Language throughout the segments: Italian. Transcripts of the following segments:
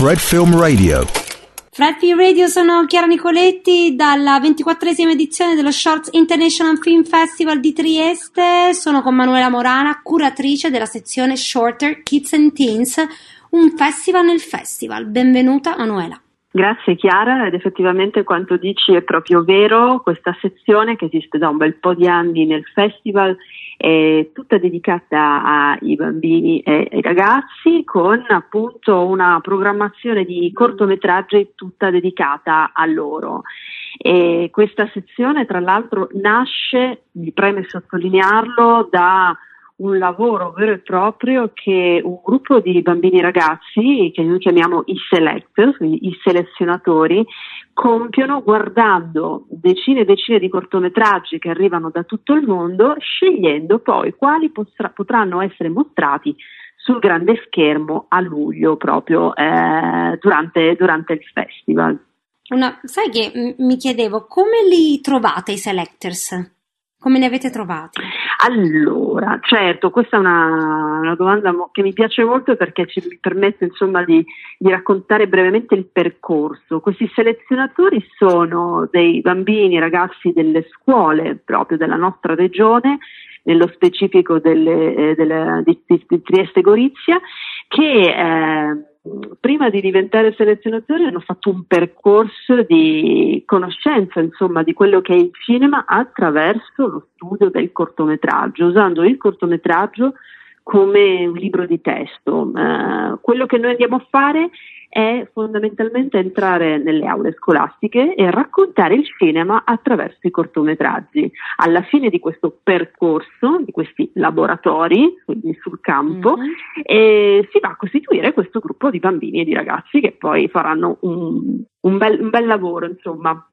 Fred Film Radio. Fred Film Radio sono Chiara Nicoletti dalla 24esima edizione dello Shorts International Film Festival di Trieste. Sono con Manuela Morana, curatrice della sezione Shorter Kids and Teens, un festival nel festival. Benvenuta Manuela. Grazie Chiara, ed effettivamente quanto dici è proprio vero, questa sezione che esiste da un bel po' di anni nel festival è tutta dedicata ai bambini e ai ragazzi con appunto una programmazione di cortometraggi tutta dedicata a loro. E questa sezione tra l'altro nasce, mi preme sottolinearlo, da un lavoro vero e proprio che un gruppo di bambini e ragazzi, che noi chiamiamo i selectors, i selezionatori, compiono guardando decine e decine di cortometraggi che arrivano da tutto il mondo, scegliendo poi quali potra- potranno essere mostrati sul grande schermo a luglio proprio eh, durante, durante il festival. Una, sai che mi chiedevo come li trovate i selectors? Come ne avete trovati? Allora, certo, questa è una, una domanda che mi piace molto perché ci permette insomma di, di, raccontare brevemente il percorso. Questi selezionatori sono dei bambini ragazzi delle scuole proprio della nostra regione, nello specifico delle, eh, delle, di, di Trieste Gorizia, che eh, prima di diventare selezionatori hanno fatto un percorso di conoscenza insomma di quello che è il cinema attraverso lo studio del cortometraggio, usando il cortometraggio come un libro di testo. Eh, quello che noi andiamo a fare è fondamentalmente entrare nelle aule scolastiche e raccontare il cinema attraverso i cortometraggi. Alla fine di questo percorso, di questi laboratori, quindi sul campo, mm-hmm. si va a costituire questo gruppo di bambini e di ragazzi che poi faranno un, un, bel, un bel lavoro, insomma,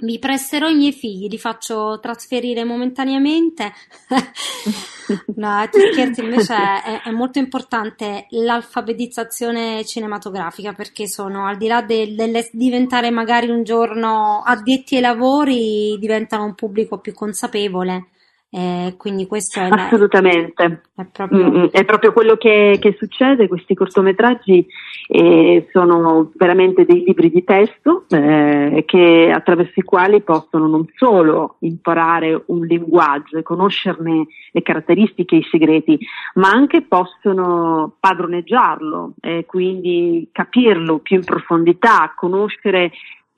mi presterò i miei figli, li faccio trasferire momentaneamente. no, tu scherzi, invece è, è, molto importante l'alfabetizzazione cinematografica perché sono al di là del, del diventare magari un giorno addetti ai lavori, diventano un pubblico più consapevole eh, quindi questo è assolutamente è proprio... Mm, mm, è proprio, quello che, che, succede. Questi cortometraggi eh, sono veramente dei libri di testo eh, che, attraverso i quali possono non solo imparare un linguaggio e conoscerne le caratteristiche e i segreti, ma anche possono padroneggiarlo e quindi capirlo più in profondità, conoscere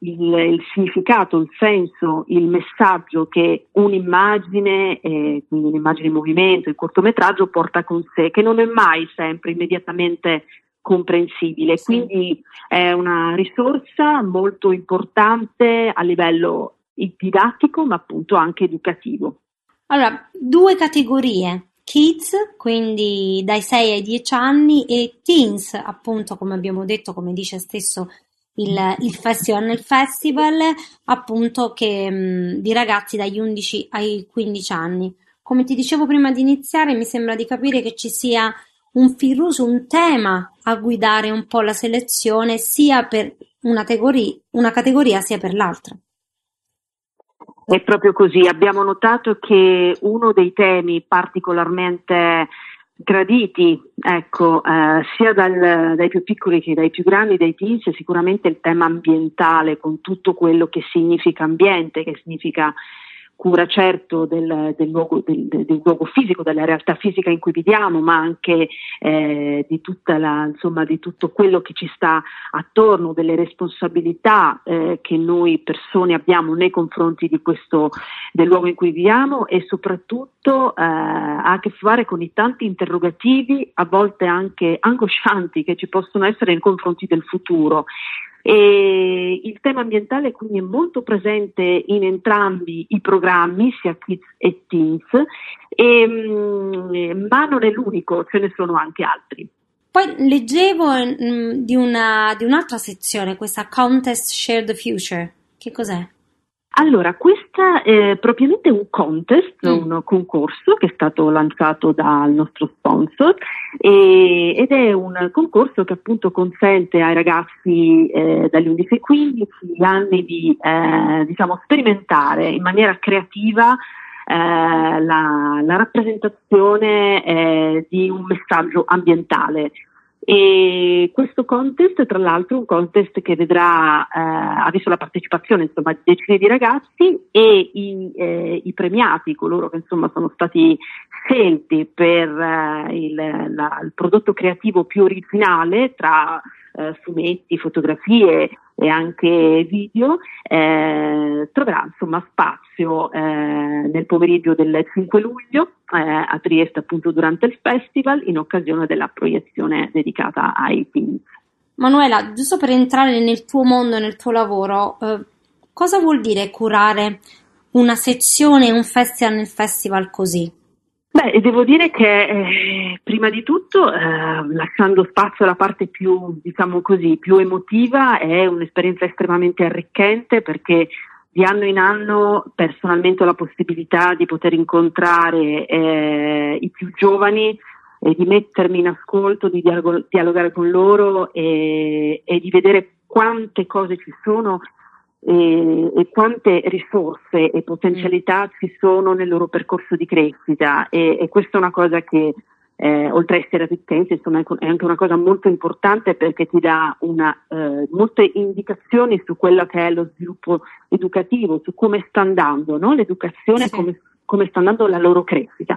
il, il, significato, il senso, il messaggio che un'immagine, eh, quindi un'immagine in movimento, il cortometraggio porta con sé, che non è mai sempre immediatamente comprensibile. Sì. Quindi è una risorsa molto importante a livello didattico, ma appunto anche educativo. Allora, due categorie. Kids, quindi dai 6 ai 10 anni, e teens, appunto, come abbiamo detto, come dice stesso il, il festival nel festival appunto che, mh, di ragazzi dagli 11 ai 15 anni. Come ti dicevo prima di iniziare, mi sembra di capire che ci sia un fil un tema a guidare un po' la selezione sia per una categoria, una categoria sia per l'altra. È proprio così, abbiamo notato che uno dei temi particolarmente graditi, ecco, eh, sia dal, dai più piccoli che dai più grandi, dai teens, sicuramente il tema ambientale con tutto quello che significa ambiente, che significa cura certo del, del, luogo, del, del, luogo, fisico, della realtà fisica in cui viviamo, ma anche eh, di, la, insomma, di, tutto quello che ci sta attorno, delle responsabilità eh, che noi persone abbiamo nei confronti questo, del luogo in cui viviamo e soprattutto eh, ha a che fare con i tanti interrogativi, a volte anche angoscianti, che ci possono essere nei confronti del futuro. E il tema ambientale quindi è molto presente in entrambi i programmi, sia Kids e Teens, e, mm, ma non è l'unico, ce ne sono anche altri. Poi leggevo mh, mm, di, una, di un'altra sezione, questa Contest Share the Future. Che cos'è? Allora, questa è propriamente un contest, mm. un concorso che è stato lanciato dal nostro sponsor e, ed è un concorso che appunto consente ai ragazzi eh, dagli 11 ai 15 anni di eh, diciamo, sperimentare in maniera creativa eh, la, la, rappresentazione eh, di un messaggio ambientale E questo contest, tra l'altro, è un contest che vedrà, eh, ha visto la partecipazione insomma, di decine di ragazzi e i, eh, i premiati, coloro che insomma, sono stati scelti per eh, il, la, il, prodotto creativo più originale tra eh, fumetti, fotografie e anche video, eh, troverà insomma spazio eh, nel pomeriggio del 5 luglio eh, a Trieste appunto durante il festival in occasione della proiezione dedicata ai teens. Manuela, giusto per entrare nel tuo mondo, nel tuo lavoro, eh, cosa vuol dire curare una sezione, un festival nel festival così? Beh, devo dire che eh, prima di tutto, eh, lasciando spazio alla parte più, diciamo così, più emotiva, è un'esperienza estremamente arricchente perché di anno in anno personalmente ho la possibilità di poter incontrare eh, i più giovani e di mettermi in ascolto, di dialogo- dialogare con loro e, e di vedere quante cose ci sono e, e, quante risorse e potenzialità mm. ci sono nel loro percorso di crescita e, e questa è una cosa che eh, oltre a essere arricchente insomma è anche una cosa molto importante perché ti dà una, eh, molte indicazioni su quello che è lo sviluppo educativo, su come sta andando no? l'educazione, sì. come, come sta andando la loro crescita.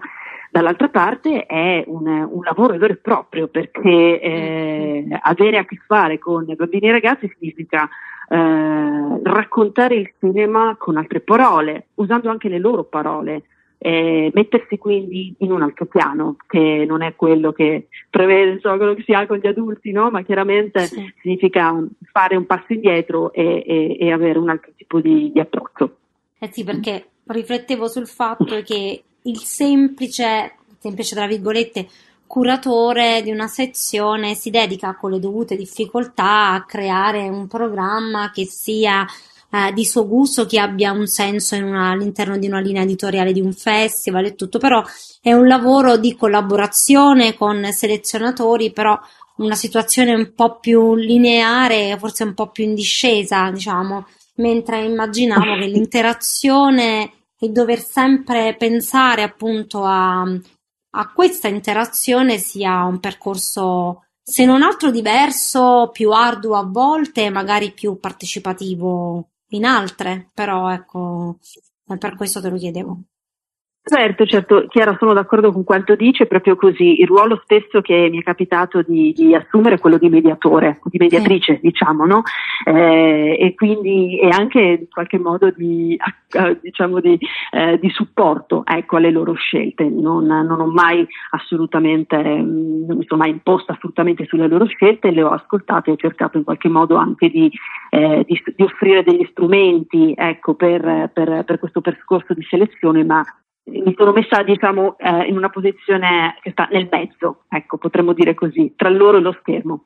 Dall'altra parte è un, un lavoro vero e proprio perché eh, mm. avere a che fare con bambini e ragazzi significa eh, raccontare il cinema con altre parole, usando anche le loro parole. Eh, mettersi quindi in un altro piano che non è quello che prevede so, quello che si ha con gli adulti, no? ma chiaramente sì. significa fare un passo indietro e, e, e avere un altro tipo di, di approccio. Eh sì, perché riflettevo sul fatto che il semplice, semplice tra virgolette, curatore di una sezione si dedica con le dovute difficoltà a creare un programma che sia eh, di suo gusto, che abbia un senso una, all'interno di una linea editoriale di un festival e tutto, però è un lavoro di collaborazione con selezionatori, però una situazione un po' più lineare, forse un po' più in discesa, diciamo, mentre immaginavo che l'interazione e dover sempre pensare appunto a a questa interazione sia un percorso, se non altro diverso, più arduo a volte, magari più partecipativo in altre, però ecco, per questo te lo chiedevo. Certo, certo, Chiara, sono d'accordo con quanto dice, proprio così. Il ruolo stesso che mi è capitato di, di assumere è quello di mediatore, di mediatrice, sì. diciamo, no? Eh, e quindi è anche in qualche modo di, eh, diciamo di, eh, di supporto ecco, alle loro scelte. Non, non ho mai assolutamente, mm, non mi sono mai imposta assolutamente sulle loro scelte, le ho ascoltate e ho cercato in qualche modo anche di, eh, di offrire degli strumenti ecco, per, per, per questo percorso di selezione, ma mi sono messa diciamo eh, in una posizione che sta nel mezzo, ecco, potremmo dire così, tra loro e lo schermo.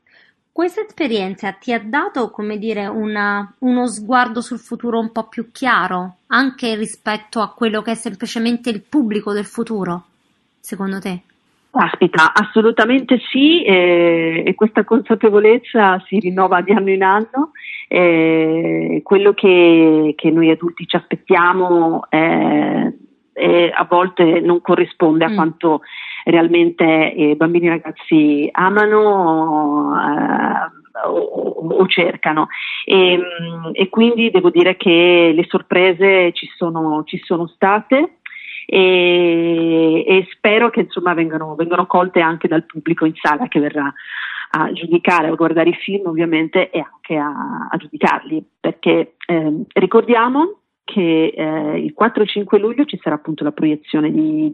Questa esperienza ti ha dato, come dire, una, uno sguardo sul futuro un po' più chiaro, anche rispetto a quello che è semplicemente il pubblico del futuro, secondo te? Aspita, assolutamente sì, eh, e questa consapevolezza si rinnova di anno in anno. Eh, quello che, che, noi adulti ci aspettiamo è eh, a volte non corrisponde a mm. quanto realmente eh, bambini e ragazzi amano eh, o, o, cercano. E, mm, e, quindi devo dire che le sorprese ci sono, ci sono state. E, e, spero che insomma vengano, vengano colte anche dal pubblico in sala che verrà a giudicare, a guardare i film ovviamente e anche a, a giudicarli, perché eh, ricordiamo che eh, il 4-5 luglio ci sarà appunto la proiezione di,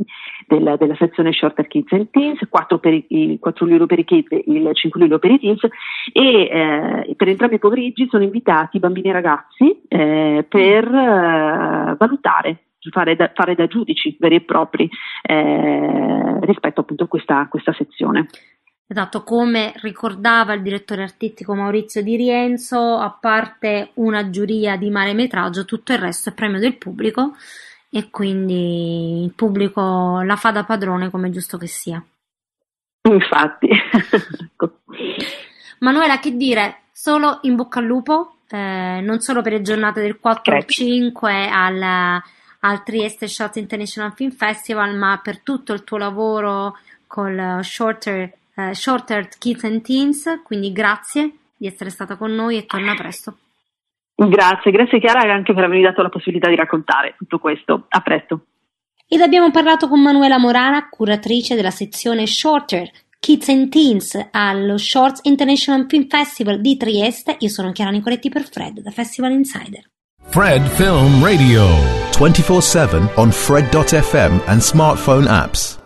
della, della, sezione Shorter Kids and Teens, 4 per il 4 luglio per i kids, il 5 luglio per i teens e eh, per entrambi i pomeriggi sono invitati bambini e ragazzi eh, per eh, valutare Fare da, fare da, giudici veri e propri eh, rispetto appunto a questa, questa sezione. Esatto, come ricordava il direttore artistico Maurizio Di Rienzo, a parte una giuria di mare metraggio, tutto il resto è premio del pubblico e quindi il pubblico la fa da padrone come è giusto che sia. Infatti. Manuela, che dire? Solo in bocca al lupo, eh, non solo per le giornate del 4 e 5 al, al Trieste Shots International Film Festival, ma per tutto il tuo lavoro col Shorter uh, Short Earth Kids and Teens, quindi grazie di essere stata con noi e torna presto. Grazie, grazie Chiara anche per avermi dato la possibilità di raccontare tutto questo. A presto. Ed abbiamo parlato con Manuela Morana, curatrice della sezione Shorter Kids and Teens allo Shorts International Film Festival di Trieste. Io sono Chiara Nicoletti per Fred, da Festival Insider. Fred Film Radio 24/7 on fred.fm and smartphone apps.